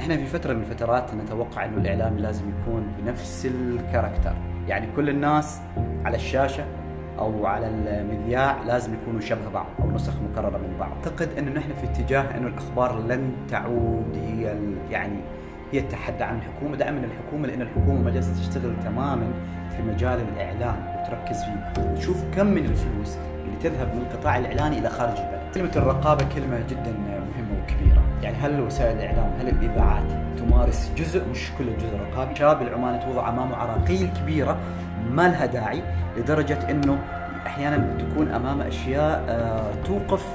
إحنا في فترة من الفترات نتوقع إنه الاعلامي لازم يكون بنفس الكاركتر. يعني كل الناس على الشاشة أو على المذياع لازم يكونوا شبه بعض أو نسخ مكررة من بعض. أعتقد إنه نحن في اتجاه إنه الأخبار لن تعود هي يعني هي التحدي عن الحكومة. دائما الحكومة لأن الحكومة ما جالسه تشتغل تماما في مجال الاعلان وتركز فيه. وتشوف كم من الفلوس اللي تذهب من القطاع الإعلاني إلى خارج البلد. كلمة الرقابة كلمة جدا يعني هل وسائل الإعلام هل الإذاعات تمارس جزء مش كل الجزء الرقابي شاب العماني توضع أمامه عراقيل كبيرة ما لها داعي لدرجة إنه أحيانا تكون امامه أشياء آه، توقف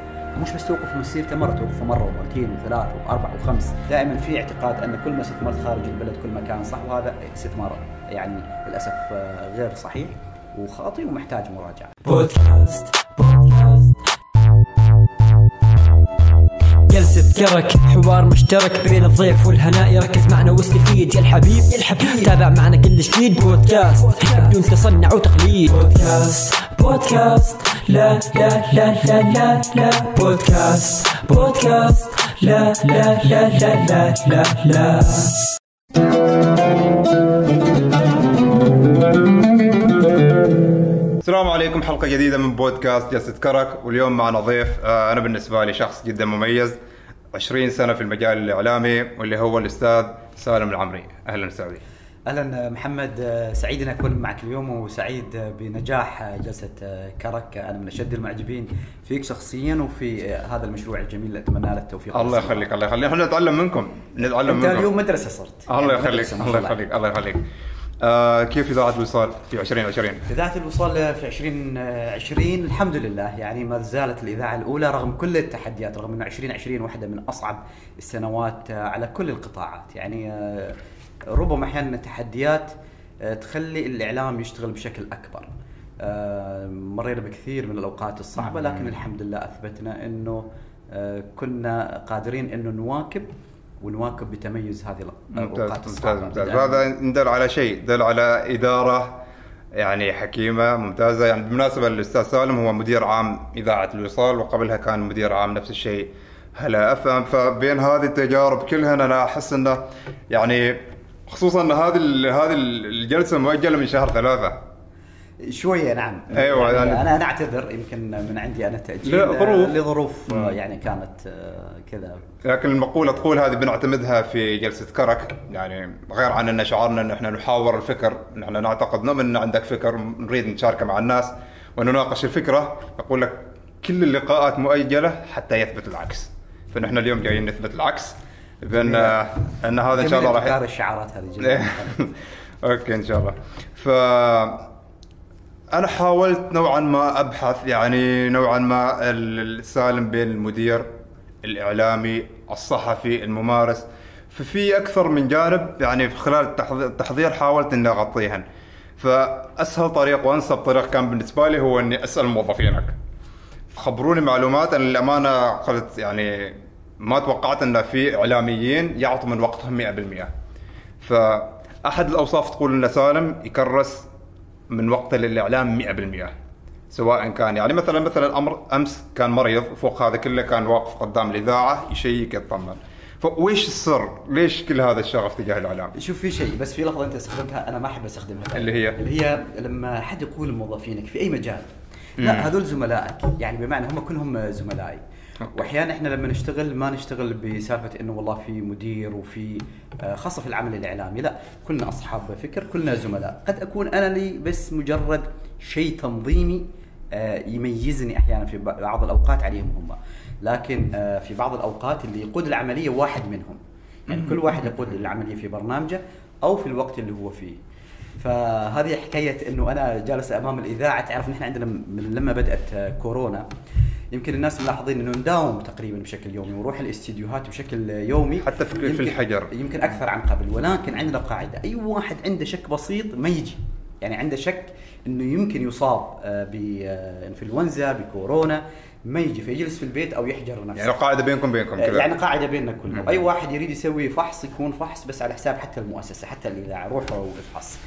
مش بس توقف مسيرته مرة توقف مرة ومرتين وثلاث وأربع وخمس. دائما في اعتقاد أن كل ما استثمرت خارج البلد كل ما كان صح وهذا استثمار يعني للأسف آه، غير صحيح وخاطئ ومحتاج مراجعة. بودكاست بودكاست. جلسة كرك حوار مشترك بين الضيف والهناء. يركز معنا واستفيد يا الحبيب يا الحبيب. تابع معنا كل جديد بودكاست بدون تصنع وتقليد. بودكاست بودكاست. لا لا لا لا لا لا. بودكاست بودكاست. لا لا لا لا لا لا لا. السلام عليكم حلقة جديدة من بودكاست جلسة كرك واليوم معنا ضيف آه، أنا بالنسبة لي شخص جدا مميز 20 سنة في المجال الإعلامي واللي هو الأستاذ سالم العمري. أهلا وسهلا أهلا محمد آه، سعيد أن أكون معك اليوم وسعيد آه، بنجاح جلسة كرك. أنا من أشد المعجبين فيك شخصيا وفي هذا المشروع الجميل اللي أتمنى له التوفيق. الله يخليك الله يخليك. إحنا نتعلم منكم نتعلم أنت منكم. اليوم مدرسة صرت. الله يعني يخليك الله. يخليك الله يخليك. آه كيف إذاعة الوصال في 2020 إذاعة الوصال في 2020 الحمد لله. يعني ما زالت الإذاعة الأولى رغم كل التحديات رغم أنه 2020 واحدة من أصعب السنوات آه، على كل القطاعات. يعني آه، ربما أحيانا التحديات آه، تخلي الإعلام يشتغل بشكل أكبر. آه، مرينا بكثير من الأوقات الصعبة لكن الحمد لله أثبتنا أنه آه، كنا قادرين أنه نواكب ونواكب بتميز هذه ممتاز ممتاز ممتاز. وهذا يدل على شيء دل على إدارة يعني حكيمة ممتازة. يعني بالمناسبة الأستاذ سالم هو مدير عام إذاعة الوصال وقبلها كان مدير عام نفس الشيء. هلا أفهم فبين هذه التجارب كلها أنا أحس أنه يعني خصوصا أن هذه هذه الجلسة مؤجلة من شهر ثلاثة. شوية نعم. أيوة، يعني يعني- أنا أنا أعتذر يمكن من عندي أنا تأجيل لا، ظروف. آه، لظروف آه، يعني كانت آه، كذا. لكن المقولة تقول هذه بنعتمدها في جلسة كرك. يعني غير عن أن شعارنا أن إحنا نحاور الفكر نحن نعتقد نؤمن أن عندك فكر نريد نشاركه مع الناس ونناقش الفكرة. يقول لك كل اللقاءات مؤجلة حتى يثبت العكس. فنحن اليوم جايين نثبت العكس. بأن أن هذا إن شاء الله راح الشعارات هذه أوكي إن شاء الله. ف أنا حاولت نوعا ما أبحث يعني نوعا ما ال- السالم بين المدير الإعلامي الصحفي الممارس. ففي أكثر من جانب يعني في خلال التحض- التحضير حاولت إني أغطيهن. فأسهل طريق وأنسب طريق كان بالنسبة لي هو إني أسأل موظفينك. خبروني معلومات أنا للأمانة قلت يعني ما توقعت إن في إعلاميين يعطوا من وقتهم 100% فأحد الأوصاف تقول إن سالم يكرس من وقته للإعلام 100% سواء كان يعني مثلا مثلا أمر أمس كان مريض فوق هذا كله كان واقف قدام الإذاعة يشيك يطمن فويش السر؟ ليش كل هذا الشغف تجاه الإعلام؟ شوف في شيء بس في لحظة أنت استخدمتها أنا ما أحب أستخدمها اللي هي؟ اللي هي لما حد يقول موظفينك في أي مجال. لا هذول زملائك يعني بمعنى هم كلهم زملائي. وأحيانا إحنا لما نشتغل ما نشتغل بسالفة إنه والله في مدير وفي آه، خاصة في العمل الإعلامي لا كلنا أصحاب فكر كلنا زملاء. قد أكون أنا لي بس مجرد شيء تنظيمي آه، يميزني أحيانا في بعض الأوقات عليهم هم. لكن آه، في بعض الأوقات اللي يقود العملية واحد منهم. يعني كل واحد يقود العملية في برنامجه أو في الوقت اللي هو فيه. فهذه حكاية إنه أنا جالس أمام الإذاعة. تعرف نحن عندنا من لما بدأت كورونا يمكن الناس ملاحظين إنه نداوم تقريبا بشكل يومي ونروح الاستديوهات بشكل يومي. حتى في- في الحجر. يمكن أكثر عن قبل ولكن عندنا قاعدة. أي واحد عنده شك بسيط ما يجي. يعني عنده شك إنه يمكن يصاب آه، بإنفلونزا بكورونا ما يجي. فيجلس في البيت أو يحجر نفسه. يعني قاعدة بينكم بينكم كذا. يعني قاعدة بيننا كلنا. واي واحد يريد يسوي فحص يكون فحص بس على حساب حتى المؤسسة حتى الاذاعه روحوا وافحص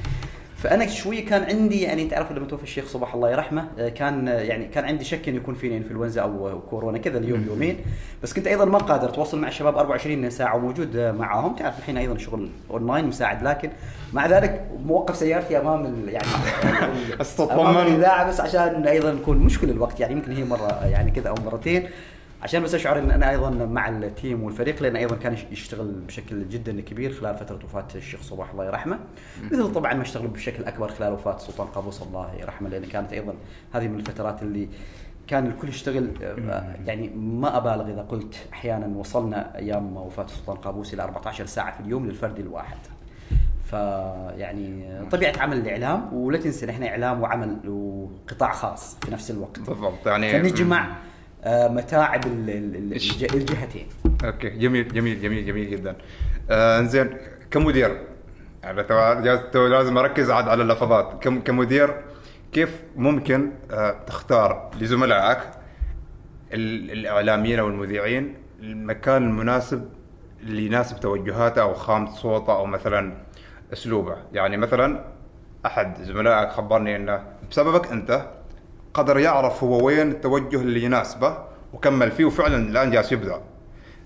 فأنا شوي كان عندي يعني تعرف لما توفى الشيخ صباح الله يرحمه آه، كان آه، يعني كان عندي شك إنه يكون فيني إنفلونزا أو كورونا كذا اليوم يومين. بس كنت أيضا ما قادر أتواصل مع الشباب 24 ساعة وموجود آه، معاهم. تعرف الحين أيضا شغل أونلاين مساعد لكن مع ذلك موقف سيارتي أمام يعني أستطمن. الإذاعة بس عشان أيضا نكون مشكل الوقت يعني يمكن هي مرة يعني كذا أو مرتين. عشان بس أشعر إن أنا أيضا مع ال team والفريق لأن أيضا كان يشتغل بشكل جدا كبير خلال فترة وفاة الشيخ صباح الله يرحمه. مثل طبعا ما اشتغل بشكل أكبر خلال وفاة السلطان قابوس الله يرحمه لأن كانت أيضا هذه من الفترات اللي كان الكل يشتغل يعني ما أبالغ إذا قلت أحيانا وصلنا أيام وفاة السلطان قابوس إلى 14 ساعة في اليوم للفرد الواحد. فيعني طبيعة عمل الإعلام ولا تنسى إحنا إعلام وعمل وقطاع خاص في نفس الوقت. بالضبط يعني فنجمع متاعب ال- الج- الجهتين. أوكي جميل جميل جميل جميل جدا. آه إنزين كمدير. يعني تو لازم أركز عاد على اللفظات. كم كمدير كيف ممكن آه تختار لزملائك ال- الإعلاميين أو المذيعين المكان المناسب اللي يناسب توجهاته أو خامة صوته أو مثلا أسلوبه؟ يعني مثلا أحد زملائك خبرني إنه بسببك أنت قدر يعرف هو وين التوجه اللي يناسبه وكمل فيه وفعلا الآن جالس يبدع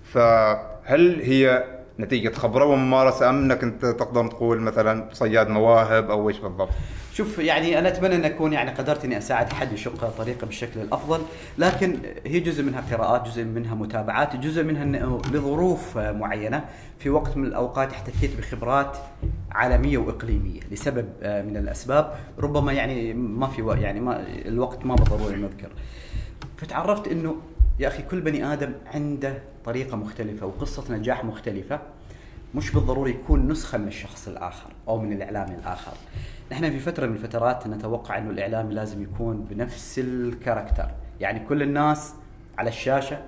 فهل هي نتيجة خبرة وممارسة أم أنك أنت تقدر تقول مثلا صياد مواهب أو إيش بالضبط؟ شوف يعني أنا أتمنى أن أكون يعني قدرت أني أساعد حد يشق طريقه بالشكل الأفضل، لكن هي جزء منها قراءات، جزء منها متابعات، جزء منها إنه لظروف معينة في وقت من الأوقات احتكيت بخبرات عالمية وإقليمية لسبب من الأسباب، ربما يعني ما في يعني ما الوقت ما بالضروري نذكر. فتعرفت إنه يا أخي كل بني آدم عنده طريقة مختلفة وقصة نجاح مختلفة مش بالضروري يكون نسخة من الشخص الآخر أو من الاعلامي الآخر. نحن في فترة من الفترات نتوقع إنه الاعلامي لازم يكون بنفس الكاركتر، يعني كل الناس على الشاشة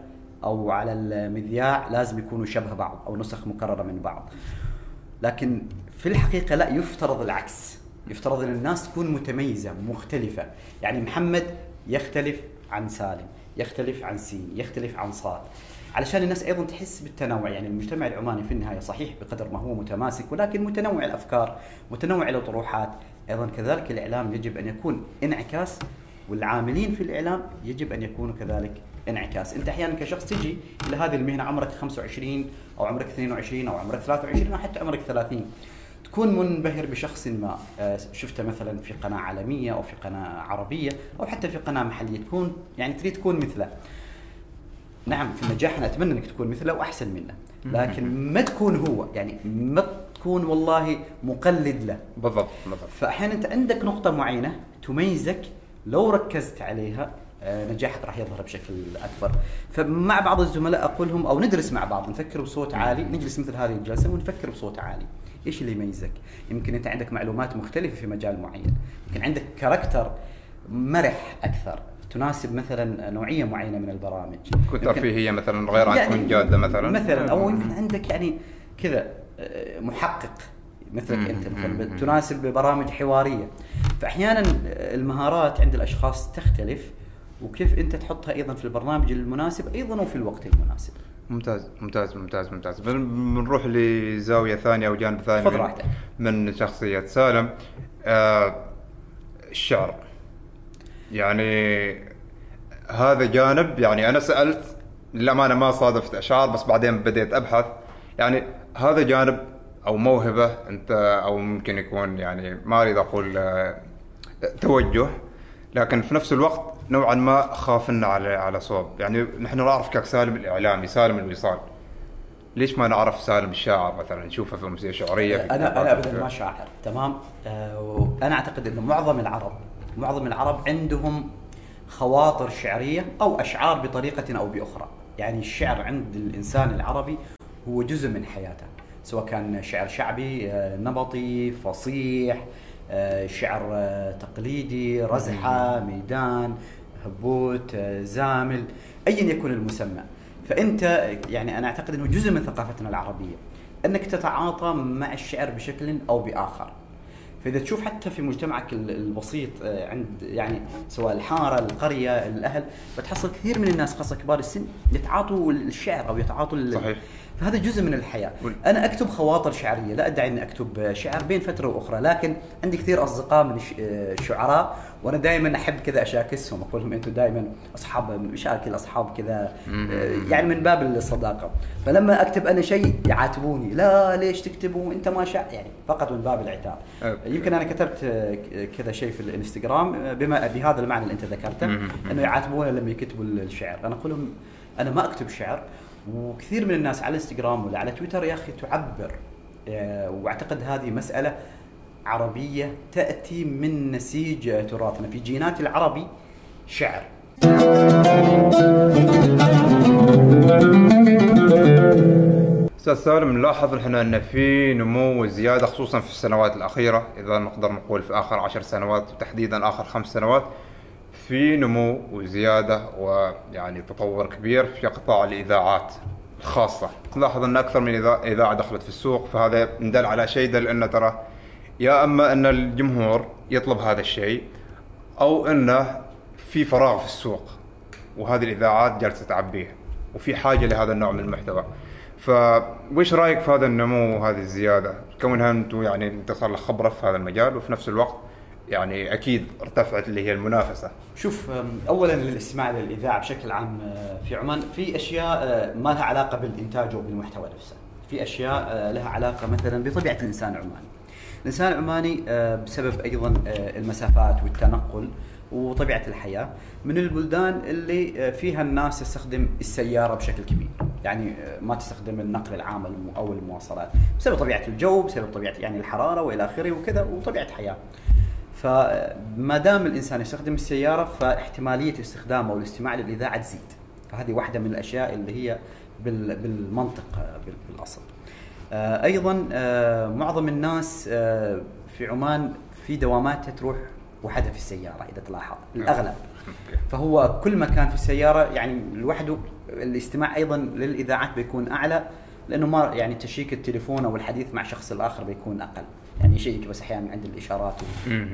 أو على المذياع لازم يكونوا شبه بعض أو نسخ مكررة من بعض. لكن في الحقيقة لا يفترض العكس، يفترض إن الناس تكون متميزة مختلفة، يعني محمد يختلف عن سالم، يختلف عن سين، يختلف عن صاد. علشان الناس أيضا تحس بالتنوع. يعني المجتمع العماني في النهاية صحيح بقدر ما هو متماسك ولكن متنوع الأفكار متنوع الأطروحات. أيضا كذلك الإعلام يجب أن يكون انعكاس والعاملين في الإعلام يجب أن يكونوا كذلك انعكاس. أنت أحيانا كشخص تجي إلى هذه المهنة عمرك 25 أو عمرك 22 أو عمرك 23 أو حتى عمرك 30 تكون منبهر بشخص ما. آه، شفته مثلا في قناة عالمية أو في قناة عربية أو حتى في قناة محلية. تكون يعني تريد تكون مثله. نعم في النجاح أنا أتمنى إنك تكون مثله وأحسن منه. لكن ما تكون هو يعني ما تكون والله مقلد له. بالضبط بالضبط. فاحيانا أنت عندك نقطة معينة تميزك لو ركزت عليها آه، نجاحك راح يظهر بشكل أكبر. فمع بعض الزملاء أقول لهم أو ندرس مع بعض نفكر بصوت عالي نجلس مثل هذه الجلسة ونفكر بصوت عالي. إيش اللي يميزك؟ يمكن أنت عندك معلومات مختلفة في مجال معين. يمكن عندك كاركتر مرح أكثر. تناسب مثلا نوعية معينة من البرامج. تكون ترفيهية مثلا غير عن تكون جادة مثلا؟ مثلا أو يمكن عندك يعني كذا آه، محقق مثلك. أنت مثلا. تناسب برامج حوارية. فاحيانا المهارات عند الأشخاص تختلف وكيف أنت تحطها أيضا في البرنامج المناسب أيضا وفي الوقت المناسب. ممتاز ممتاز ممتاز ممتاز. بن- بنروح لزاوية ثانية أو جانب ثاني من-. من شخصية سالم. آه الشعر. يعني هذا جانب يعني أنا سألت للأمانة ما صادفت أشعار بس بعدين بديت أبحث. يعني هذا جانب أو موهبة أنت أو ممكن يكون يعني ما أريد أقول آه توجه لكن في نفس الوقت نوعا ما خافنا على على صوب. يعني نحن نعرف كك سالم الإعلامي سالم الوصال. ليش ما نعرف سالم الشاعر مثلا؟ نشوفه في شعرية في أنا أنا ابدا. ما شاعر تمام؟ آه، وأنا أعتقد إنه معظم العرب معظم العرب عندهم خواطر شعرية أو أشعار بطريقة أو بأخرى. يعني الشعر عند الإنسان العربي هو جزء من حياته سواء كان شعر شعبي آه، نمطي فصيح آه، شعر آه، تقليدي رزحة ميدان هبوت زامل ايا يكن المسمى. فأنت يعني أنا أعتقد إنه جزء من ثقافتنا العربية أنك تتعاطى مع الشعر بشكل أو بآخر. فإذا تشوف حتى في مجتمعك ال- البسيط آه، عند يعني سواء الحارة القرية الأهل بتحصل كثير من الناس خاصة كبار السن يتعاطوا الشعر أو يتعاطوا صحيح. فهذا جزء من الحياة. أنا أكتب خواطر شعرية لا أدعي أني أكتب شعر بين فترة وأخرى لكن عندي كثير أصدقاء من الش- الشعراء وأنا دائما أحب كذا أشاكسهم أقول لهم أنتم دائما أصحاب مشاكل اصحاب كذا آه، يعني من باب الصداقة. فلما أكتب أنا شيء يعاتبوني لا ليش تكتبوا أنت ما شاء يعني فقط من باب العتاب. يمكن أنا كتبت كذا شيء في الإنستغرام آه، بما بهذا المعنى اللي أنت ذكرته. إنه يعاتبونا لما يكتبوا الشعر. أنا أقول لهم أنا ما أكتب شعر وكثير من الناس على الانستغرام ولا على تويتر يا أخي تعبر. آه، وأعتقد هذه مسألة عربية تأتي من نسيج تراثنا في جينات العربي شعر. أستاذ سالم نلاحظ إحنا إن في نمو وزياده خصوصا في السنوات الأخيرة إذا نقدر نقول في آخر عشر سنوات وتحديدا آخر خمس سنوات. في نمو وزيادة ويعني تطور كبير في قطاع الإذاعات الخاصة. نلاحظ أن أكثر من إذاعة دخلت في السوق فهذا ندل على شيء دل انه ترى يا أما أن الجمهور يطلب هذا الشيء أو انه في فراغ في السوق وهذه الإذاعات جالسة تعبيه وفي حاجة لهذا النوع من المحتوى. فوش رأيك في هذا النمو وهذه الزيادة؟ كونها أنتم يعني انت صار لك خبرة في هذا المجال وفي نفس الوقت يعني أكيد ارتفعت اللي هي المنافسة. شوف اولا الاستماع للإذاعة بشكل عام آه، في عمان في أشياء آه، ما لها علاقة بالإنتاج وبالمحتوى نفسه. في أشياء آه، لها علاقة مثلا بطبيعة الإنسان العماني. الإنسان العماني بسبب أيضا المسافات والتنقل وطبيعة الحياة من البلدان اللي فيها الناس تستخدم السيارة بشكل كبير. يعني ما تستخدم النقل العام أو المواصلات بسبب طبيعة الجو بسبب طبيعة يعني الحرارة وإلى آخره وكذا وطبيعة حياه فما دام الإنسان يستخدم السيارة فاحتمالية استخدامه والاستماع للإذاعة تزيد. فهذه واحدة من الأشياء اللي هي بال- بالمنطق بال- بالأصل. آه، أيضا آه، معظم الناس آه، في عمان في دواماتها تروح وحدها في السيارة إذا تلاحظ. الأغلب. فهو كل ما كان في السيارة يعني لوحده الاستماع أيضا للإذاعات بيكون أعلى لأنه ما يعني check التليفون أو الحديث مع الشخص الآخر بيكون أقل. يعني ي check بس أحيانا عند الإشارات و-.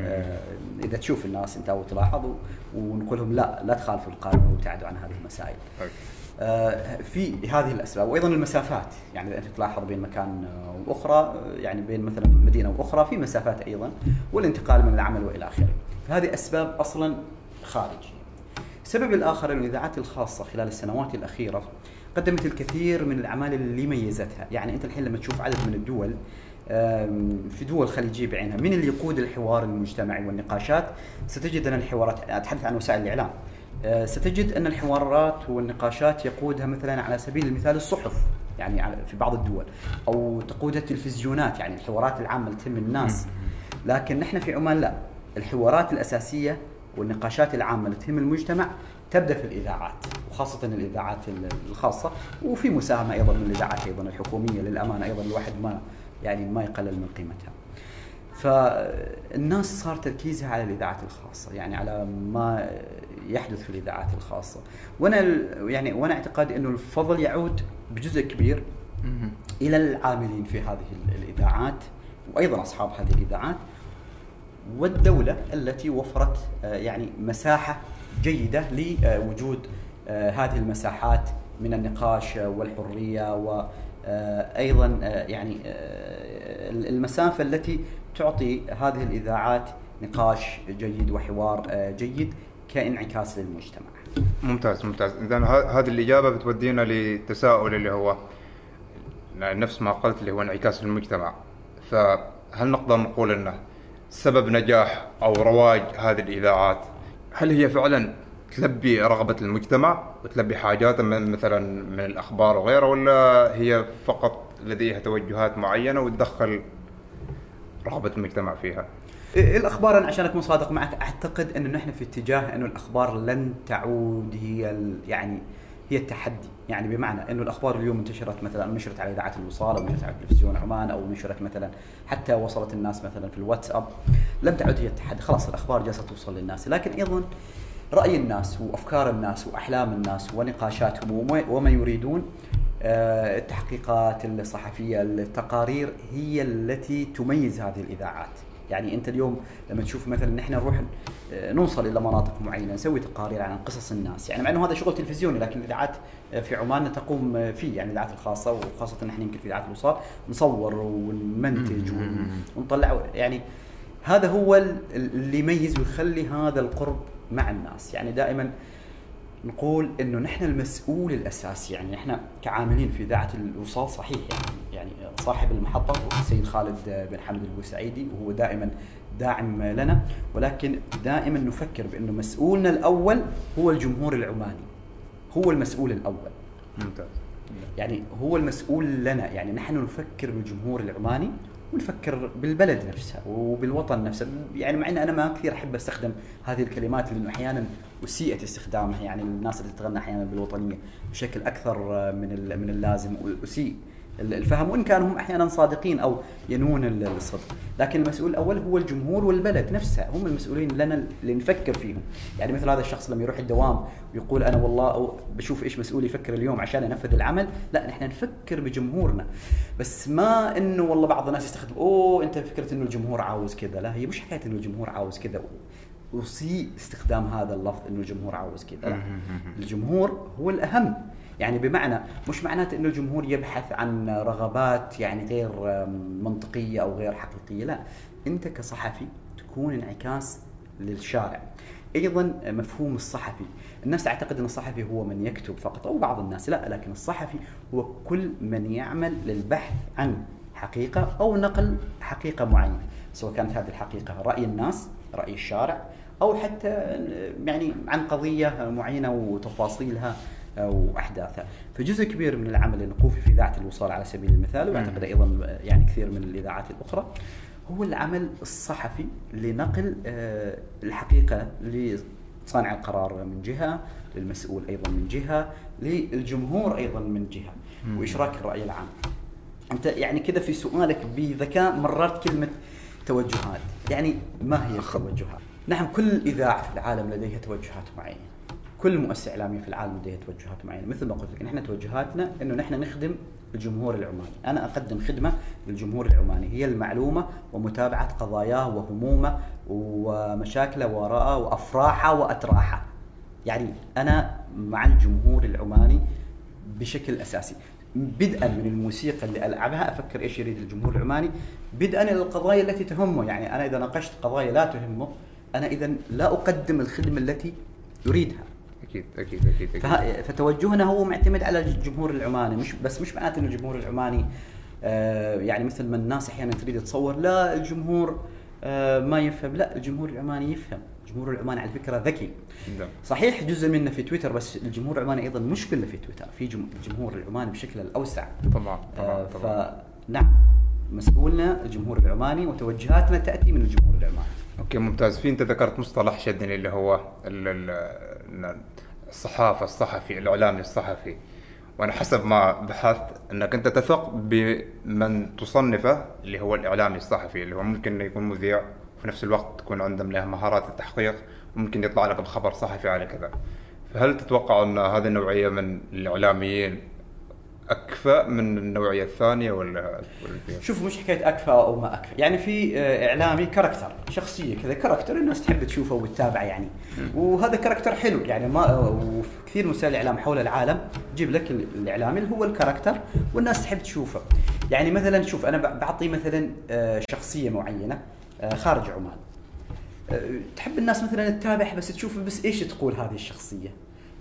آه إذا تشوف الناس أنت أو تلاحظ و- ونقول لهم لا لا تخالفوا القانون وابتعدوا عن هذه المسائل. okay. آه، في هذه الأسباب وأيضا المسافات يعني إذا أنت تلاحظ بين مكان وأخرى آه، يعني بين مثلا مدينة وأخرى في مسافات أيضا والانتقال من العمل وإلى آخره فهذه أسباب أصلا خارجيه السبب الآخر ان الإذاعات الخاصة خلال السنوات الأخيرة قدمت الكثير من الأعمال اللي ميزتها يعني أنت الحين لما تشوف عدد من الدول في دول خليجيه بعينها من اللي يقود الحوار المجتمعي والنقاشات؟ ستجد أن الحوارات أتحدث عن وسائل الإعلام. آه، ستجد أن الحوارات والنقاشات يقودها مثلا على سبيل المثال الصحف يعني في بعض الدول أو تقودها التلفزيونات يعني الحوارات العامة اللي تهم الناس. لكن نحن في عمان لا. الحوارات الأساسية والنقاشات العامة اللي تهم المجتمع تبدأ في الإذاعات وخاصة الإذاعات الخاصة. وفي مساهمة أيضا من الإذاعات أيضا الحكومية للأمانة أيضا الواحد ما يعني ما يقلل من قيمتها. فالناس صار تركيزها على الإذاعات الخاصة يعني على ما يحدث في الإذاعات الخاصة وأنا يعني وأنا اعتقادي إنه الفضل يعود بجزء كبير إلى العاملين في هذه ال- الإذاعات وأيضا أصحاب هذه الإذاعات والدولة التي وفرت آه، يعني مساحة جيدة لوجود آه، هذه المساحات من النقاش والحرية وأيضا يعني آه، المسافة التي تعطي هذه الإذاعات نقاش جيد وحوار آه، جيد كانعكاس للمجتمع. ممتاز ممتاز. اذا هذه الإجابة بتودينا لتساؤل اللي هو نفس ما قلت اللي هو انعكاس المجتمع فهل نقدر نقول إنه سبب نجاح أو رواج هذه الإذاعات؟ هل هي فعلا تلبي رغبة المجتمع وتلبي حاجاته من مثلا من الأخبار وغيره ولا هي فقط لديها توجهات معينة وتدخل رغبة المجتمع فيها؟ الأخبار أنا عشان أكون صادق معك أعتقد انه نحن في اتجاه انه الأخبار لن تعود هي يعني هي التحدي. يعني بمعنى انه الأخبار اليوم انتشرت مثلا نشرت على إذاعة الوصال أو نشرت على تلفزيون عمان أو نشرت مثلا حتى وصلت الناس مثلا في الواتساب. لم تعد هي التحدي خلاص الأخبار جالسة توصل للناس. لكن أيضا رأي الناس وأفكار الناس وأحلام الناس ونقاشاتهم وما- يريدون آه، التحقيقات الصحفية التقارير هي التي تميز هذه الإذاعات. يعني أنت اليوم لما تشوف مثلا نحن نروح آه، نوصل إلى مناطق معينة نسوي تقارير عن قصص الناس. يعني مع إنه هذا شغل تلفزيوني لكن الاذاعات آه، في عمان تقوم فيه. يعني الإذاعات الخاصة وخاصة نحن يمكن في اذاعات الوصال نصور ونمنتج ون- ونطلع. يعني هذا هو ال- اللي يميز ويخلي هذا القرب مع الناس. يعني دائما نقول إنه نحن المسؤول الأساسي يعني إحنا كعاملين في إذاعة الوصال صحيح يعني يعني صاحب المحطة هو السيد خالد بن حمد البوسعيدي وهو دائما داعم لنا. ولكن دائما نفكر بإنه مسؤولنا الأول هو الجمهور العماني هو المسؤول الأول. ممتاز. يعني هو المسؤول لنا. يعني نحن نفكر بالجمهور العماني ونفكر بالبلد نفسها وبالوطن نفسه يعني مع إن أنا ما كثير أحب أستخدم هذه الكلمات لأنه أحيانا اسيئت استخدامها يعني الناس اللي تتغنى أحيانا بالوطنية بشكل أكثر من ال- من اللازم اسيء الفهم وإن كانوا هم أحيانا صادقين أو ينون ال- الصدق، لكن المسؤول الأول هو الجمهور والبلد نفسها هم المسؤولين لنا اللي نفكر فيهم، يعني مثل هذا الشخص لما يروح الدوام ويقول أنا والله بشوف إيش مسؤول يفكر اليوم عشان أنفذ العمل، لا نحن نفكر بجمهورنا، بس ما إنه والله بعض الناس يستخدم أوه أنت فكرت إنه الجمهور عاوز كذا، لا هي مش حكاية إنه الجمهور عاوز كذا. أسيء استخدام هذا اللفظ إنه الجمهور عاوز كذا. لا الجمهور هو الأهم. يعني بمعنى مش معناته إنه الجمهور يبحث عن رغبات يعني غير منطقية أو غير حقيقية لا. أنت كصحفي تكون انعكاس للشارع. أيضا مفهوم الصحفي. الناس تعتقد إن الصحفي هو من يكتب فقط أو بعض الناس لا لكن الصحفي هو كل من يعمل للبحث عن حقيقة أو نقل حقيقة معينة سواء كانت هذه الحقيقة رأي الناس رأي الشارع أو حتى يعني عن قضية معينة وتفاصيلها. واحداثها، فجزء كبير من العمل فيه في إذاعة الوصال على سبيل المثال واعتقد أيضا يعني كثير من الإذاعات الأخرى هو العمل الصحفي لنقل آه، الحقيقة لصانع القرار من جهة، للمسؤول أيضا من جهة، للجمهور أيضا من جهة، وإشراك الرأي العام. أنت يعني كذا في سؤالك بذكاء مررت كلمة توجهات، يعني ما هي التوجهات؟ نعم كل إذاعة في العالم لديها توجهات معينة. كل مؤسسة إعلامية في العالم لديها توجهات معينة، مثل ما قلت لك نحن توجهاتنا إنه نحن نخدم الجمهور العماني، أنا أقدم خدمة للجمهور العماني هي المعلومة ومتابعة قضاياه وهمومه ومشاكله وراءه وأفراحه وأتراحه. يعني أنا مع الجمهور العماني بشكل أساسي. بدءا من الموسيقى اللي ألعبها أفكر إيش يريد الجمهور العماني بدءا إلى القضايا التي تهمه يعني أنا إذا ناقشت قضايا لا تهمه أنا إذا لا أقدم الخدمة التي يريدها أكيد أكيد أكيد, أكيد. فتوجهنا هو معتمد على الجمهور العماني مش بس مش معناته إنه الجمهور العماني آه، يعني مثل ما الناس أحيانا تريد تصور لا الجمهور آه، ما يفهم لا الجمهور العماني يفهم. الجمهور العماني على فكرة ذكي. نعم. صحيح جزء منه في تويتر بس الجمهور العماني أيضا مش كله في تويتر. في جم- الجمهور العماني بشكل الأوسع. طبعا طبعا آه، طبعا فنعم مسؤولنا الجمهور العماني وتوجهاتنا تأتي من الجمهور العماني. أوكي ممتاز. في أنت ذكرت مصطلح شدني اللي هو ال- ال- الصحافة الصحفي الإعلامي الصحفي. وأنا حسب ما بحثت أنك أنت تثق بمن تصنفه اللي هو الإعلامي الصحفي اللي هو ممكن يكون مذيع وفي نفس الوقت تكون عندهم له مهارات التحقيق وممكن يطلع لك بخبر صحفي على كذا. فهل تتوقع أن هذه النوعية من الإعلاميين أكفأ من النوعية الثانية ولا؟ شوف مش حكاية أكفأ أو ما أكفأ يعني في آه، إعلامي character شخصية كذا character الناس تحب تشوفه وتتابع يعني. وهذا character حلو يعني ما وفي كثير من وسائل الاعلام حول العالم. تجيب لك ال- الإعلامي اللي هو ال character والناس تحب تشوفه. يعني مثلا شوف أنا بعطي مثلا آه، شخصية معينة آه، خارج عمان. تحب الناس مثلا تتابع بس تشوف بس إيش تقول هذه الشخصية؟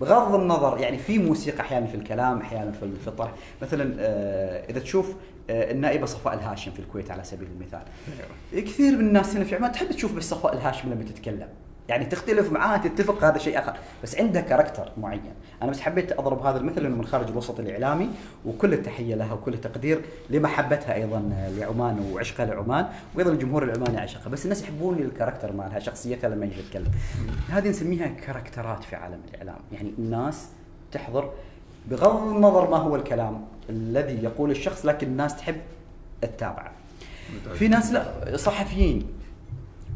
بغض النظر يعني في موسيقى أحيانا في الكلام أحيانا في الطرح. مثلا آه، إذا تشوف آه، النائبة صفاء الهاشم في الكويت على سبيل المثال. كثير من الناس هنا في عمان تحب تشوف بس صفاء الهاشم لما تتكلم. يعني تختلف معاه تتفق هذا شيء آخر. بس عنده كاركتر معين. أنا بس حبيت أضرب هذا المثل لأنه من خارج الوسط الإعلامي وكل التحية لها وكل التقدير لمحبتها أيضا لعمان وعشقها لعمان وأيضا الجمهور العماني عشقها. بس الناس يحبون ال character مالها شخصيتها لما يجي يتكلم. هذه نسميها كاركترات في عالم الإعلام. يعني الناس تحضر بغض النظر ما هو الكلام الذي يقول الشخص لكن الناس تحب تتابعه في ناس لا صحفيين.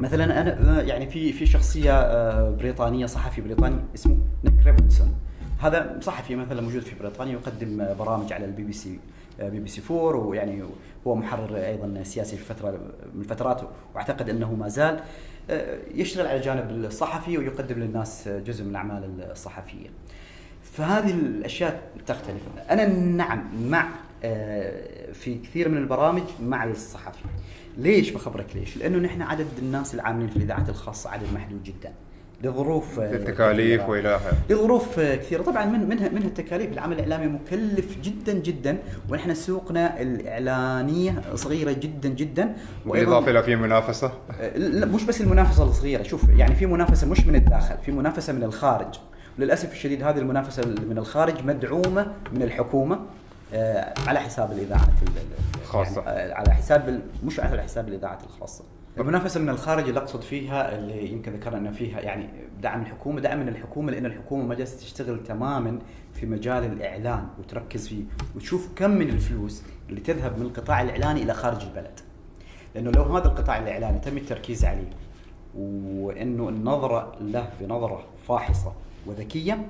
مثلا أنا يعني في في شخصية آه، بريطانية صحفي بريطاني اسمه نيك روبنسون هذا صحفي مثلا موجود في بريطانيا يقدم آه، برامج على البي بي سي بي بي سي 4 ويعني هو محرر أيضا سياسي في فترة من فتراته وأعتقد أنه ما زال آه، يشتغل على الجانب الصحفي ويقدم للناس جزء من الأعمال الصحفية. فهذه الأشياء تختلف أنا نعم مع آه، في كثير من البرامج مع الصحفي. ليش بخبرك ليش؟ لأنه نحن عدد الناس العاملين في الإذاعات الخاصة عدد محدود جدا. لظروف آه، التكاليف. وإلى آخره. لظروف آه، كثيرة. طبعا من منها منها التكاليف. العمل الإعلامي مكلف جدا جدا. ونحن سوقنا الإعلانية صغيرة جدا جدا. بالإضافة إلى في منافسة؟ لا مش بس المنافسة الصغيرة. شوف يعني في منافسة مش من الداخل في منافسة من الخارج. وللأسف الشديد هذه المنافسة من الخارج مدعومة من الحكومة. آه، على حساب الاذاعات ال- ال- الخاصة. يعني آه، على حساب مش على حساب الاذاعات الخاصة المنافسه من الخارج اللي أقصد فيها اللي يمكن ذكرنا إنه فيها يعني دعم الحكومة دعم من الحكومة لأن الحكومة ما جالسة تشتغل تماما في مجال الإعلان وتركز فيه وتشوف كم من الفلوس اللي تذهب من القطاع الإعلاني إلى خارج البلد لأنه لو هذا القطاع الإعلاني تم التركيز عليه وإنه النظرة له بنظرة فاحصة وذكية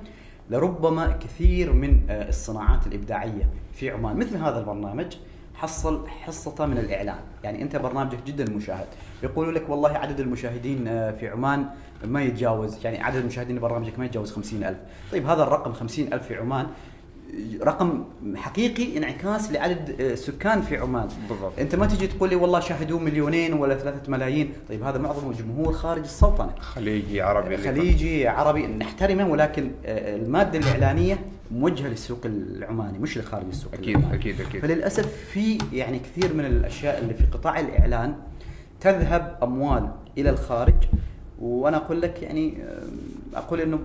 لربما كثير من آه، الصناعات الإبداعية في عمان. مثل هذا البرنامج حصل حصته من الإعلان، يعني أنت برنامجك جدا مشاهد، يقولوا لك والله عدد المشاهدين آه، في عمان ما يتجاوز. يعني عدد المشاهدين لبرنامجك ما يتجاوز 50000 طيب هذا الرقم 50000 في عمان رقم حقيقي انعكاس لعدد آه، سكان في عمان بالضبط. انت ما تجي تقول لي والله شاهدوه مليونين ولا ثلاثة ملايين طيب هذا معظمه جمهور خارج السلطنة خليجي عربي خليجي عربي نحترمه ولكن آه، المادة الإعلانية موجهة للسوق العماني مش لخارج السوق أكيد، العماني. أكيد، أكيد. فللأسف في يعني كثير من الأشياء اللي في قطاع الإعلان تذهب أموال إلى الخارج وأنا أقول لك يعني آه، أقول إنه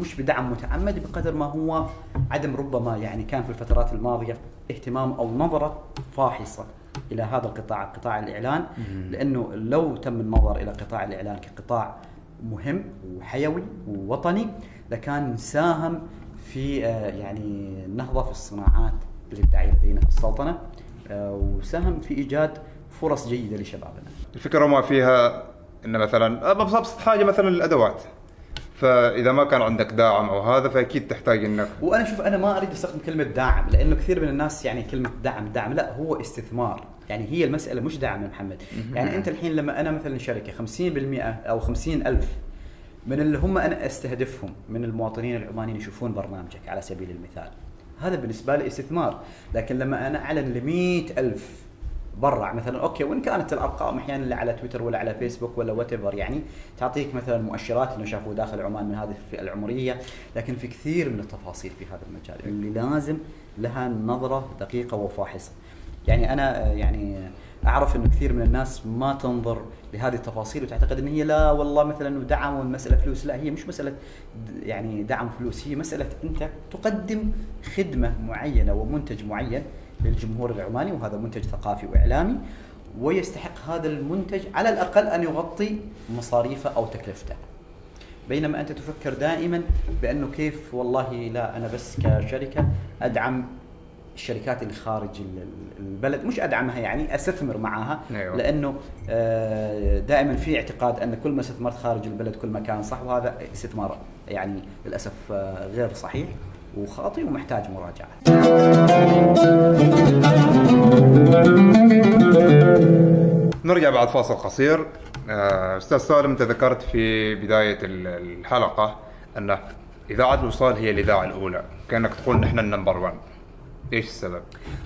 مش بدعم متعمد بقدر ما هو عدم ربما يعني كان في الفترات الماضية اهتمام أو نظرة فاحصة إلى هذا القطاع قطاع الإعلان. لأنه لو تم النظر إلى قطاع الإعلان كقطاع مهم وحيوي ووطني لكان ساهم في آه، يعني النهضه في الصناعات الابداعيه لدينا في السلطنة آه، وساهم في إيجاد فرص جيدة لشبابنا. الفكرة ما فيها إن مثلا ابسط حاجة مثلا الادوات فإذا ما كان عندك داعم أو هذا فأكيد تحتاج إنك وأنا شوف أنا ما أريد أستخدم كلمة داعم لأنه كثير من الناس يعني كلمة دعم دعم لا هو استثمار. يعني هي المسألة مش دعم يا محمد. يعني أنت الحين لما أنا مثلا شركة 50% أو 50000 من اللي هم أنا أستهدفهم من المواطنين العمانيين يشوفون برنامجك على سبيل المثال. هذا بالنسبة لي استثمار. لكن لما أنا أعلن ل 100000 برا. مثلا أوكي وإن كانت الأرقام أحيانا اللي على تويتر ولا على فيسبوك ولا وات يعني تعطيك مثلا مؤشرات إنه شافوا داخل عمان من هذه الفئة العمرية لكن في كثير من التفاصيل في هذا المجال اللي لازم لها نظرة دقيقة وفاحصة. يعني أنا يعني أعرف إنه كثير من الناس ما تنظر لهذه التفاصيل وتعتقد إن هي لا والله مثلا دعم والمسألة فلوس. لا هي مش مسألة يعني دعم فلوس هي مسألة أنت تقدم خدمة معينة ومنتج معين للجمهور العماني وهذا منتج ثقافي وإعلامي ويستحق هذا المنتج على الأقل أن يغطي مصاريفه أو تكلفته. بينما أنت تفكر دائما بأنه كيف والله لا أنا بس كشركة أدعم الشركات اللي خارج ال- ال- البلد مش أدعمها يعني أستثمر معها أيوة. لأنه آه، دائما في اعتقاد أن كل ما استثمرت خارج البلد كل ما كان صح وهذا استثمار يعني للأسف آه، غير صحيح وخاطئ ومحتاج مراجعة. نرجع بعد فاصل قصير آه، أستاذ سالم أنت ذكرت في بداية ال- الحلقة أن إذاعة الوصال هي الإذاعة الأولى كأنك تقول نحن النمبر 1 إيش السبب؟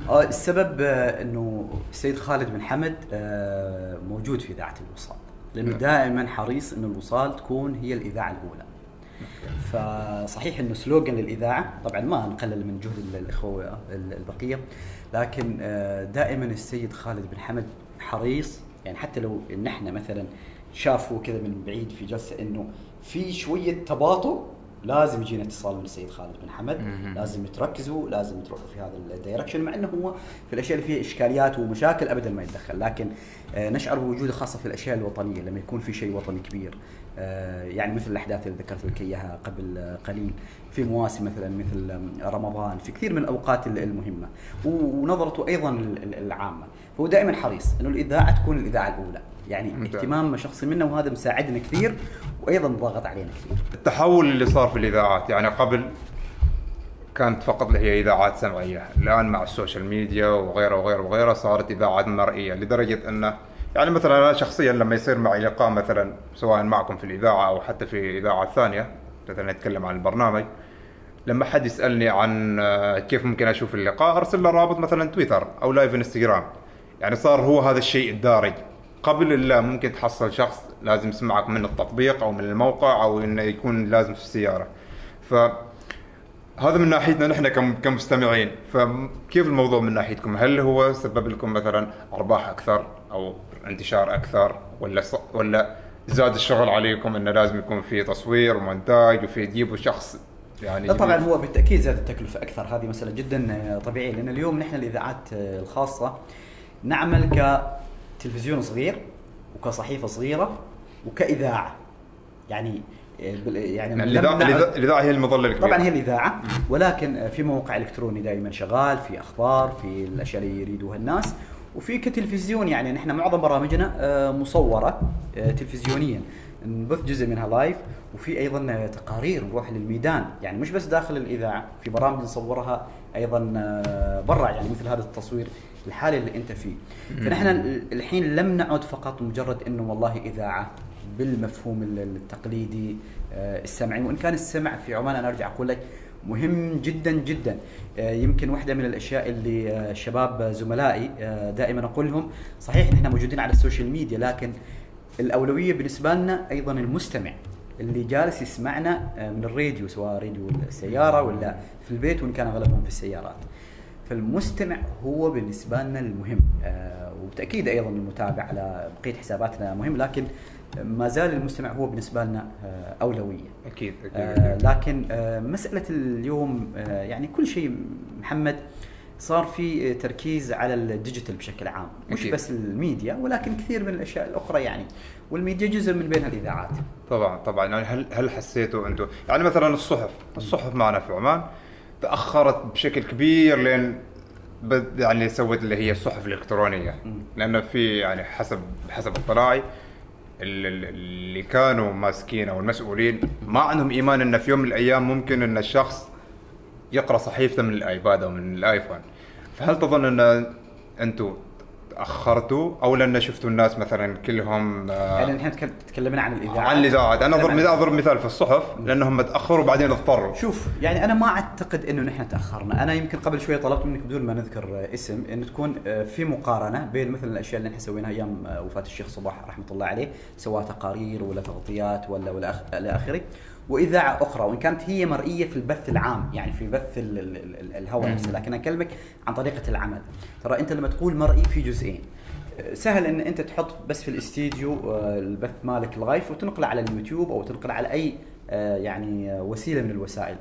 آه، السبب آه، إنه السيد خالد بن حمد موجود في إذاعة الوصال لأنه نعم. دائما حريص انه الوصال تكون هي الإذاعة الأولى فصحيح إنه سلوغن للإذاعة. طبعا ما نقلل من جهد ال- الأخوة ال- البقية. لكن آه، دائما السيد خالد بن حمد حريص. يعني حتى لو ان إحنا مثلا شافوا كذا من بعيد في جلسة إنه في شوية تباطؤ لازم يجينا اتصال من السيد خالد بن حمد. لازم تركزوا لازم تروحوا في هذا الدايركشن مع إنه هو في الأشياء اللي فيها إشكاليات ومشاكل ابدا ما يتدخل. لكن آه، نشعر بوجوده خاصة في الأشياء الوطنية لما يكون في شيء وطني كبير. يعني مثل الأحداث اللي ذكرت لك إياها قبل آه، قليل في مواسم مثلا مثل رمضان في كثير من الأوقات ال- المهمة ونظرته أيضا العامة. فهو دائما حريص إنه الإذاعة تكون الإذاعة الأولى. يعني ممتاز. اهتمام شخصي منا وهذا مساعدنا كثير وأيضا ضاغط علينا كثير. التحول اللي صار في الإذاعات يعني قبل كانت فقط اللي هي إذاعات سمعية، الآن مع السوشيال ميديا وغيره وغيره وغيره صارت إذاعات مرئية لدرجة انه يعني مثلا أنا شخصيا لما يصير معي لقاء مثلا سواء معكم في الإذاعة أو حتى في اذاعه ثانية مثلا نتكلم عن البرنامج لما حد يسألني عن آه، كيف ممكن أشوف اللقاء أرسل له رابط مثلا تويتر أو لايف إنستغرام. يعني صار هو هذا الشيء الدارج. قبل لا ممكن تحصل شخص لازم يسمعك من التطبيق أو من الموقع أو إنه يكون لازم في السيارة. ف هذا من ناحيتنا نحن كم- كمستمعين. فكيف الموضوع من ناحيتكم؟ هل هو سبب لكم مثلا أرباح أكثر أو انتشار أكثر ولا ص... ولا زاد الشغل عليكم إنه لازم يكون في تصوير ومونتاج وفي تجيبوا شخص يعني لا طبعا؟ هو بالتأكيد زاد التكلفة أكثر. هذه مسألة جدا طبيعية لأن اليوم نحن الإذاعات الخاصة نعمل كتلفزيون صغير وكصحيفة صغيرة وكإذاعة. يعني يعني الاذاعه هي المظلة الكبيرة. طبعا هي الإذاعة ولكن في موقع الكتروني دائما شغال في أخبار في الأشياء اللي يريدوها الناس. وفي كتلفزيون يعني نحن معظم برامجنا آه، مصورة آه، تلفزيونيا. نبث جزء منها لايف وفي أيضا آه، تقارير نروح للميدان. يعني مش بس داخل الإذاعة في برامج نصورها أيضا برا يعني مثل هذا التصوير الحالي اللي أنت فيه. فنحن الحين لم نعد فقط مجرد إنه والله إذاعة بالمفهوم ال- التقليدي السمعي. وإن كان السمع في عمان أنا أرجع أقول لك مهم جدا جدا. آه، يمكن واحدة من الأشياء اللي آه، شباب زملائي آه، دائما أقول لهم صحيح نحن موجودين على ال social media لكن الأولوية بالنسبة لنا أيضا المستمع. اللي جالس يسمعنا من الراديو سواء راديو السيارة ولا في البيت وإن كان أغلبهم في السيارات. فالمستمع هو بالنسبة لنا المهم. وبالتاكيد أيضا المتابع على بقية حساباتنا مهم لكن ما زال المستمع هو بالنسبة لنا آه، أولوية. أكيد أكيد, آه أكيد. لكن آه مسألة اليوم آه يعني كل شيء محمد صار في تركيز على ال digital بشكل عام. مش أكيد. بس الميديا ولكن كثير من الأشياء الأخرى يعني. والميديا جزء من بينها الإذاعات. طبعا طبعا. يعني هل هل حسيتوا أنتم يعني مثلا الصحف الصحف معنا في عمان تأخرت بشكل كبير لين يعني سوت اللي هي الصحف الإلكترونية. لأن في يعني حسب حسب اطلاعي اللي كانوا ماسكين أو المسؤولين ما عندهم إيمان إن في يوم من الأيام ممكن إن الشخص يقرأ صحيفته من الآيباد أو من الآيفون. فهل تظن إن أنتم تاخرتوا أو لأن شفتوا الناس مثلا كلهم آه، يعني نحن تكل- تكلمنا عن الاذاعات عن الاذاعات أنا اضرب أضرب مثال في الصحف لأنهم تاخروا بعدين اضطروا. شوف يعني أنا ما أعتقد إنه نحن تأخرنا، أنا يمكن قبل شوية طلبت منك بدون ما نذكر آه، اسم انه تكون آه، في مقارنة بين مثل الأشياء اللي نحن سويناها أيام وفاة الشيخ صباح رحمة الله عليه، سواء تقارير ولا تغطيات ولا ولا إلى آخره، وإذاعة أخرى وإن كانت هي مرئية في البث العام يعني في بث ال- ال- ال- الهواء نفسه، لكن أكلمك عن طريقة العمل، ترى أنت لما تقول مرئي في جزئين، سهل إن أنت تحط بس في الاستديو آه، البث مالك live وتنقله على اليوتيوب أو تنقله على أي آه، يعني آه، وسيلة من الوسائل.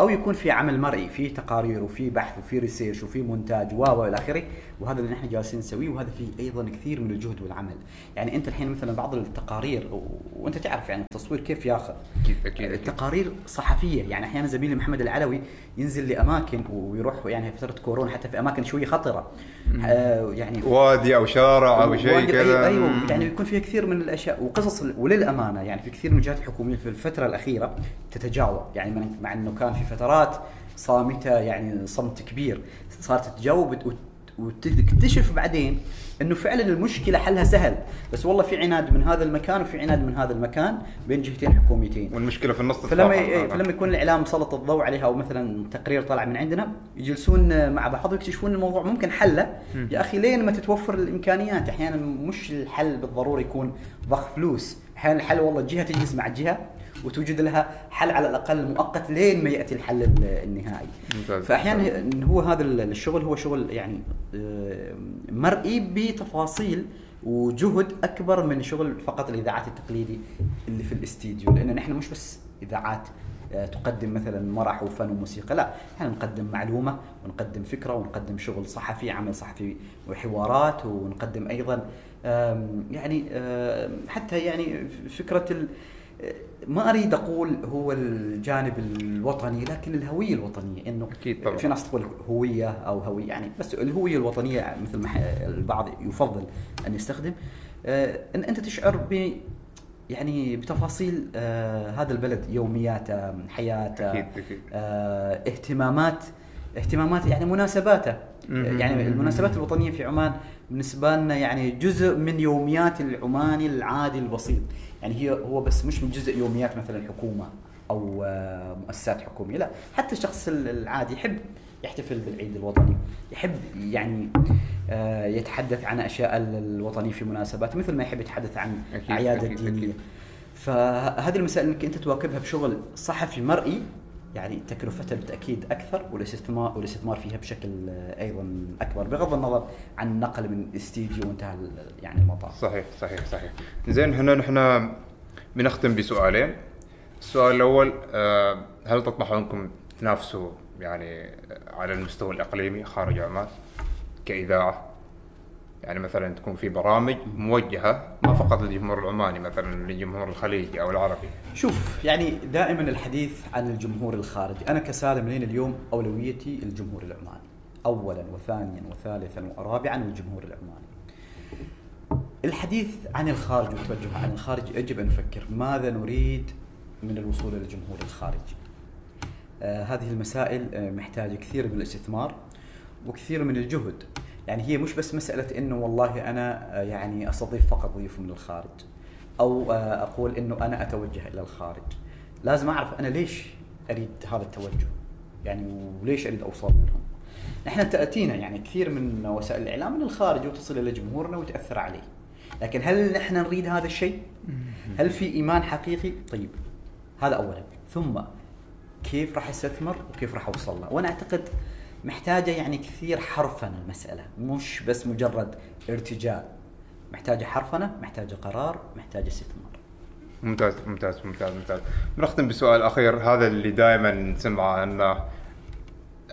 أو يكون في عمل مرئي في تقارير وفي بحث وفي research وفي مونتاج و إلى آخره. وهذا اللي نحن جالسين نسويه وهذا فيه أيضا كثير من الجهد والعمل. يعني أنت الحين مثلا بعض التقارير و- وأنت تعرف يعني التصوير كيف ياخذ. أكيد أكيد أكيد. تقارير صحفية. يعني أحيانا زميلي محمد العلوي ينزل لأماكن ويروح يعني فترة كورونا حتى في أماكن شوية خطرة. آه يعني وادي أو شارع أو شيء كذا. أيوه يعني يكون فيها كثير من الأشياء. وقصص وللأمانة يعني في كثير من الجهات الحكومية في الفترة الأخيرة تتجاوب. يعني مع إنه كان في فترات صامته يعني صمت كبير صارت تتجاوب وت- وتكتشف بعدين إنه فعلا المشكلة حلها سهل. بس والله في عناد من هذا المكان وفي عناد من هذا المكان بين جهتين حكوميتين. والمشكلة في النص فلما. إيه، فلما يكون الإعلام سلط الضوء عليها أو مثلا تقرير طلع من عندنا يجلسون مع بعض ويكتشفون الموضوع ممكن حله. يا أخي لين ما تتوفر الإمكانيات أحيانا مش الحل بالضروره يكون ضخ فلوس. أحيانا الحل والله جهه تجلس مع جهه وتوجد لها حل على الأقل مؤقت لين ما يأتي الحل ال- النهائي. ممتاز. فأحيانا هو هذا ال- الشغل هو شغل يعني آه، مرئي بتفاصيل وجهد أكبر من شغل فقط الإذاعات التقليدي اللي في الاستديو. لأن نحن مش بس إذاعات آه، تقدم مثلا مرح وفن وموسيقى لا. إحنا نقدم معلومة ونقدم فكرة ونقدم شغل صحفي عمل صحفي وحوارات ونقدم أيضا يعني حتى يعني فكرة ال ما أريد أقول هو الجانب الوطني لكن الهوية الوطنية إنه أكيد طبعاً. في ناس تقول هوية أو هوية يعني بس الهوية الوطنية مثل ما البعض يفضل أن يستخدم آه، إن أنت تشعر ب يعني بتفاصيل آه هذا البلد يومياته حياته أكيد، أكيد. آه اهتمامات اهتمامات يعني مناسباته. يعني المناسبات الوطنية في عمان بالنسبة لنا يعني جزء من يوميات العماني العادي البسيط يعني هي هو بس مش من جزء يوميات مثلا حكومة أو آه، مؤسسات حكومية لا حتى الشخص العادي يحب يحتفل بالعيد الوطني يحب يعني آه، يتحدث عن أشياء الوطنية في مناسبات مثل ما يحب يتحدث عن اعياد الدينية. فهذه المسائل انك أنت تواكبها بشغل صحفي مرئي يعني تكلفتها بالتاكيد أكثر والاستثمار والاستثمار فيها بشكل آه، أيضا أكبر بغض النظر عن النقل من استديو وانتهى يعني المطاف. صحيح صحيح صحيح. زين هنا نحن بنختم بسؤالين. السؤال الأول آه، هل تطمحوا انكم تنافسوا يعني على المستوى الإقليمي خارج عمان كإذاعة؟ يعني مثلا تكون في برامج موجهة ما فقط للجمهور العماني مثلا للجمهور الخليجي أو العربي شوف يعني دائما الحديث عن الجمهور الخارجي، أنا كسالم لين اليوم أولويتي الجمهور العماني. اولا وثانيا وثالثا ورابعا الجمهور العماني. الحديث عن الخارج والتوجه عن الخارج يجب أن نفكر ماذا نريد من الوصول إلى الجمهور الخارجي. آه هذه المسائل آه محتاجة كثير من الاستثمار وكثير من الجهد. يعني هي مش بس مسألة إنه والله أنا آه يعني أستضيف فقط ضيوف من الخارج. أو آه، أقول إنه أنا أتوجه إلى الخارج. لازم أعرف أنا ليش أريد هذا التوجه؟ يعني وليش أريد أوصل لهم نحن تأتينا يعني كثير من وسائل الإعلام من الخارج وتصل إلى جمهورنا وتأثر عليه. لكن هل نحن نريد هذا الشيء؟ هل في إيمان حقيقي؟ طيب هذا اولا. ثم كيف راح استثمر وكيف راح أوصل له؟ وأنا أعتقد محتاجة يعني كثير حرفنه المسألة مش بس مجرد ارتجال محتاجة حرفنه محتاجة قرار محتاجة استثمار. ممتاز ممتاز ممتاز ممتاز. بنختم بسؤال أخير هذا اللي دائما نسمعه أنه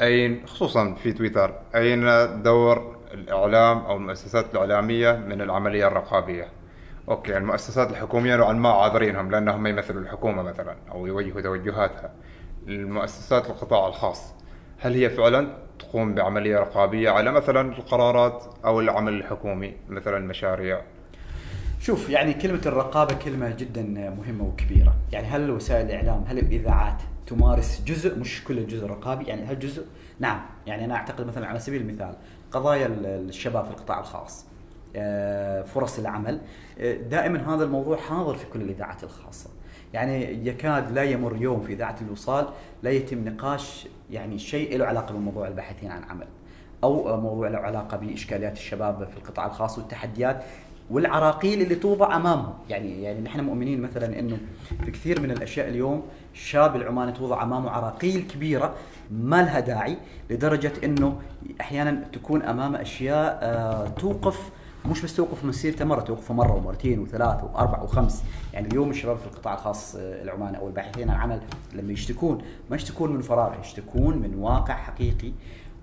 أين خصوصا في تويتر أين دور الإعلام أو المؤسسات الإعلامية من العملية الرقابية؟ أوكي المؤسسات الحكومية نوعا ما عاذرينهم لأنهم يمثلوا الحكومة مثلا أو يوجهوا توجهاتها. المؤسسات القطاع الخاص هل هي فعلا تقوم بعملية رقابية على مثلا القرارات أو العمل الحكومي مثلا المشاريع شوف يعني كلمة الرقابة كلمة جدا مهمة وكبيرة، يعني هل وسائل الإعلام هل الإذاعات تمارس جزء مش كل الجزء الرقابي يعني هل جزء؟ نعم، يعني أنا أعتقد مثلا على سبيل المثال قضايا ال- الشباب في القطاع الخاص آه، فرص العمل آه، دائما هذا الموضوع حاضر في كل الإذاعات الخاصة. يعني يكاد لا يمر يوم في إذاعة الوصال لا يتم نقاش يعني شيء له علاقة بموضوع الباحثين عن عمل أو موضوع له علاقة بإشكاليات الشباب في القطاع الخاص والتحديات والعراقيل اللي توضع أمامهم. يعني يعني نحن مؤمنين مثلا إنه في كثير من الأشياء اليوم الشاب العماني توضع أمامه عراقيل كبيرة ما لها داعي لدرجة إنه أحيانا تكون امامه أشياء آه توقف مش بس توقف مسيرته مرة توقفه مرة ومرتين وثلاث واربع وخمس يعني اليوم الشباب في القطاع الخاص آه، العماني أو الباحثين عن عمل لما يشتكون ما يشتكون من فراغ يشتكون من واقع حقيقي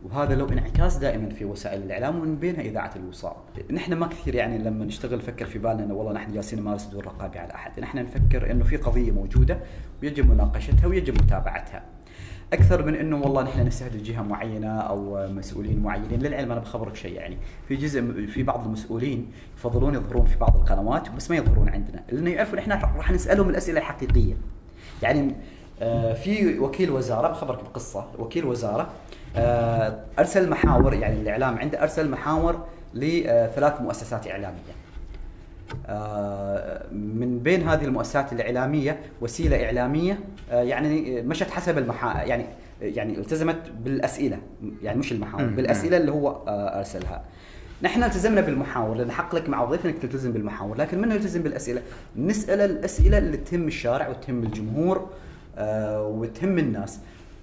وهذا له انعكاس دائما في وسائل الإعلام ومن بينها إذاعة الوصال. نحن ما كثير يعني لما نشتغل نفكر في بالنا إنه والله نحن جالسين نمارس دور رقابي على أحد، نحن نفكر إنه في قضية موجودة ويجب مناقشتها ويجب متابعتها. أكثر من إنه والله نحن نستهدف جهة معينة أو مسؤولين معينين، للعلم أنا بخبرك شيء يعني، في جزء في بعض المسؤولين يفضلون يظهرون في بعض القنوات بس ما يظهرون عندنا، لأنه يعرفون إحنا راح نسألهم الأسئلة الحقيقية. يعني آه، في وكيل وزارة بخبرك بقصة، وكيل وزارة آه، أرسل محاور يعني الإعلام عنده أرسل محاور لثلاث مؤسسات إعلامية. آه، من بين هذه المؤسسات الإعلامية وسيلة إعلامية آه، يعني مشت حسب المحا يعني يعني التزمت بالأسئلة يعني مش المحاور. بالأسئلة اللي هو آه، أرسلها. نحن التزمنا بالمحاور لأن حق لك مع ضيف إنك تلتزم بالمحاور لكن من يلتزم بالأسئلة؟ نسأل الأسئلة اللي تهم الشارع وتهم الجمهور آه، وتهم الناس.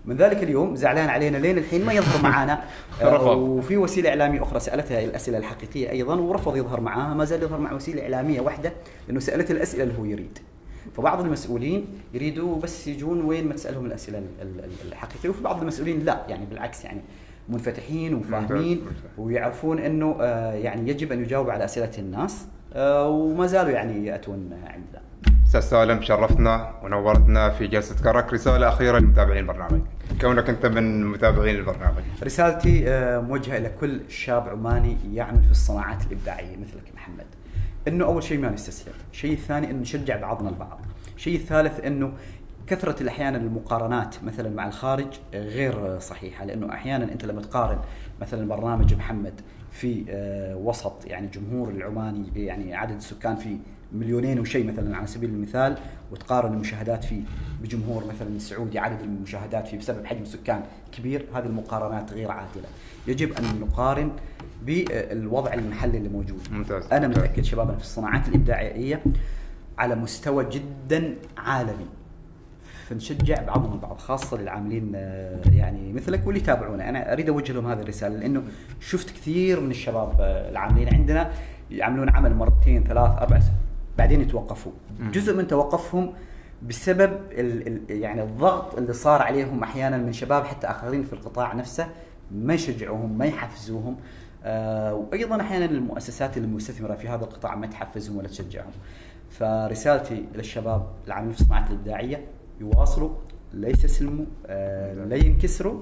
من ذلك اليوم زعلان علينا لين الحين ما يظهر معنا آه،. وفي وسيلة إعلامية أخرى سألتها الأسئلة الحقيقية أيضا ورفض يظهر معاها ما زال يظهر مع وسيلة إعلامية واحدة لأنه سألت الأسئلة اللي هو يريد. فبعض المسؤولين يريدوا بس يجون وين ما تسألهم الأسئلة ال- ال- الحقيقية وفي بعض المسؤولين لا يعني بالعكس يعني منفتحين وفاهمين. ويعرفون إنه آه، يعني يجب أن يجاوب على أسئلة الناس آه، وما زالوا يعني يأتون عندنا. أستاذ سالم شرفتنا ونورتنا في جلسة كرك رسالة أخيرة لمتابعين البرنامج. كونك أنت من متابعين البرنامج. رسالتي آه، موجهة إلى كل شاب عماني يعمل في الصناعات الإبداعية مثلك محمد. إنه أول شيء ما نستسلم، الشيء الثاني إنه نشجع بعضنا البعض، الشيء الثالث إنه كثرة الأحيان المقارنات مثلا مع الخارج غير صحيحة لأنه أحيانا أنت لما تقارن مثلا برنامج محمد في آه، وسط يعني جمهور العماني يعني عدد السكان فيه مليونين وشيء مثلا على سبيل المثال وتقارن المشاهدات فيه بجمهور مثلا السعودي عدد المشاهدات فيه بسبب حجم السكان كبير هذه المقارنات غير عادلة يجب أن نقارن بالوضع المحلي اللي موجود ممتاز. أنا ممتاز. متأكد شبابنا في الصناعات الإبداعية على مستوى جدا عالمي فنشجع بعضهم البعض خاصة للعاملين آه، يعني مثلك واللي يتابعونا أنا أريد أوجه لهم هذه الرسالة لأنه شفت كثير من الشباب آه، العاملين عندنا يعملون عمل مرتين ثلاث أربع س- بعدين يتوقفوا. جزء من توقفهم بسبب ال ال يعني الضغط اللي صار عليهم أحيانا من شباب حتى آخرين في القطاع نفسه ما يشجعوهم ما يحفزوهم. آه وأيضا أحيانا المؤسسات المستثمرة في هذا القطاع ما تحفزهم ولا تشجعهم. فرسالتي للشباب العاملين في الصناعات الإبداعية يواصلوا لا يستسلموا آه لا ينكسروا.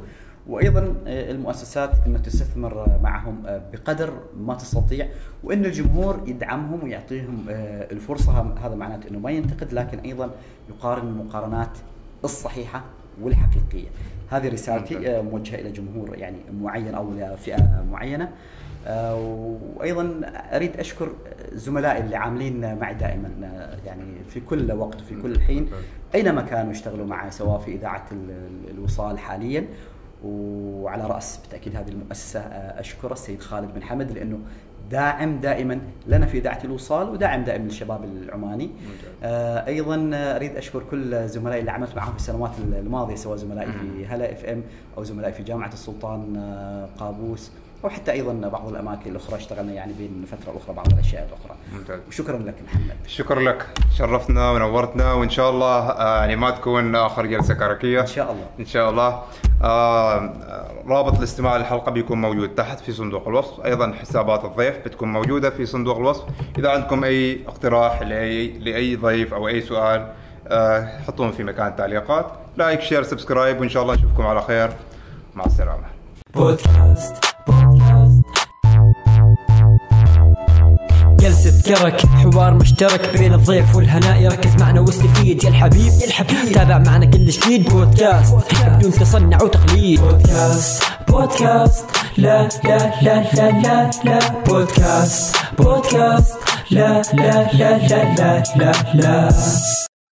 وأيضا آه، المؤسسات انه تستثمر آه، معهم آه، بقدر ما تستطيع وإن الجمهور يدعمهم ويعطيهم الفرصة. هذا معناته إنه ما ينتقد لكن أيضا يقارن المقارنات الصحيحة والحقيقية. هذه رسالتي موجهة إلى جمهور يعني معين أو إلى فئة معينة. وأيضا أريد أشكر زملائي اللي عاملين معي دائما يعني في كل وقت وفي كل حين أينما كانوا يشتغلوا معي سواء في إذاعة ال- ال- الوصال حاليا. وعلى رأس بالتأكيد هذه المؤسسة آه، اشكر السيد خالد بن حمد لأنه داعم دائما لنا في إذاعة الوصال وداعم دائما للشباب العماني. آه، أيضا آه، أريد أشكر كل زملائي اللي عملت معهم في السنوات الماضية سواء زملائي في هلا إف إم أو زملائي في جامعة السلطان آه، قابوس أو حتى أيضا بعض الأماكن الأخرى اشتغلنا يعني بين فترة وأخرى بعض الأشياء الأخرى. ممتاز. وشكرا لك محمد. شكرا لك شرفتنا ونورتنا وإن شاء الله آه، يعني ما تكون آخر جلسة كركيه إن شاء الله. إن شاء الله آه، رابط الاستماع للحلقة بيكون موجود تحت في صندوق الوصف أيضا حسابات الضيف بتكون موجودة في صندوق الوصف إذا عندكم أي اقتراح لأي لأي ضيف أو أي سؤال آه، حطوهم في مكان التعليقات like share subscribe وإن شاء الله نشوفكم على خير مع السلامة بودكاست بودكاست. جلسة كرك حوار مشترك بين الضيف والهناء. يركز معنا واستفيد يا الحبيب يا الحبيب. تابع معنا كل جديد بودكاست بدون تصنع وتقليد. بودكاست بودكاست. لا لا لا لا لا لا. بودكاست بودكاست. لا لا لا لا لا لا لا.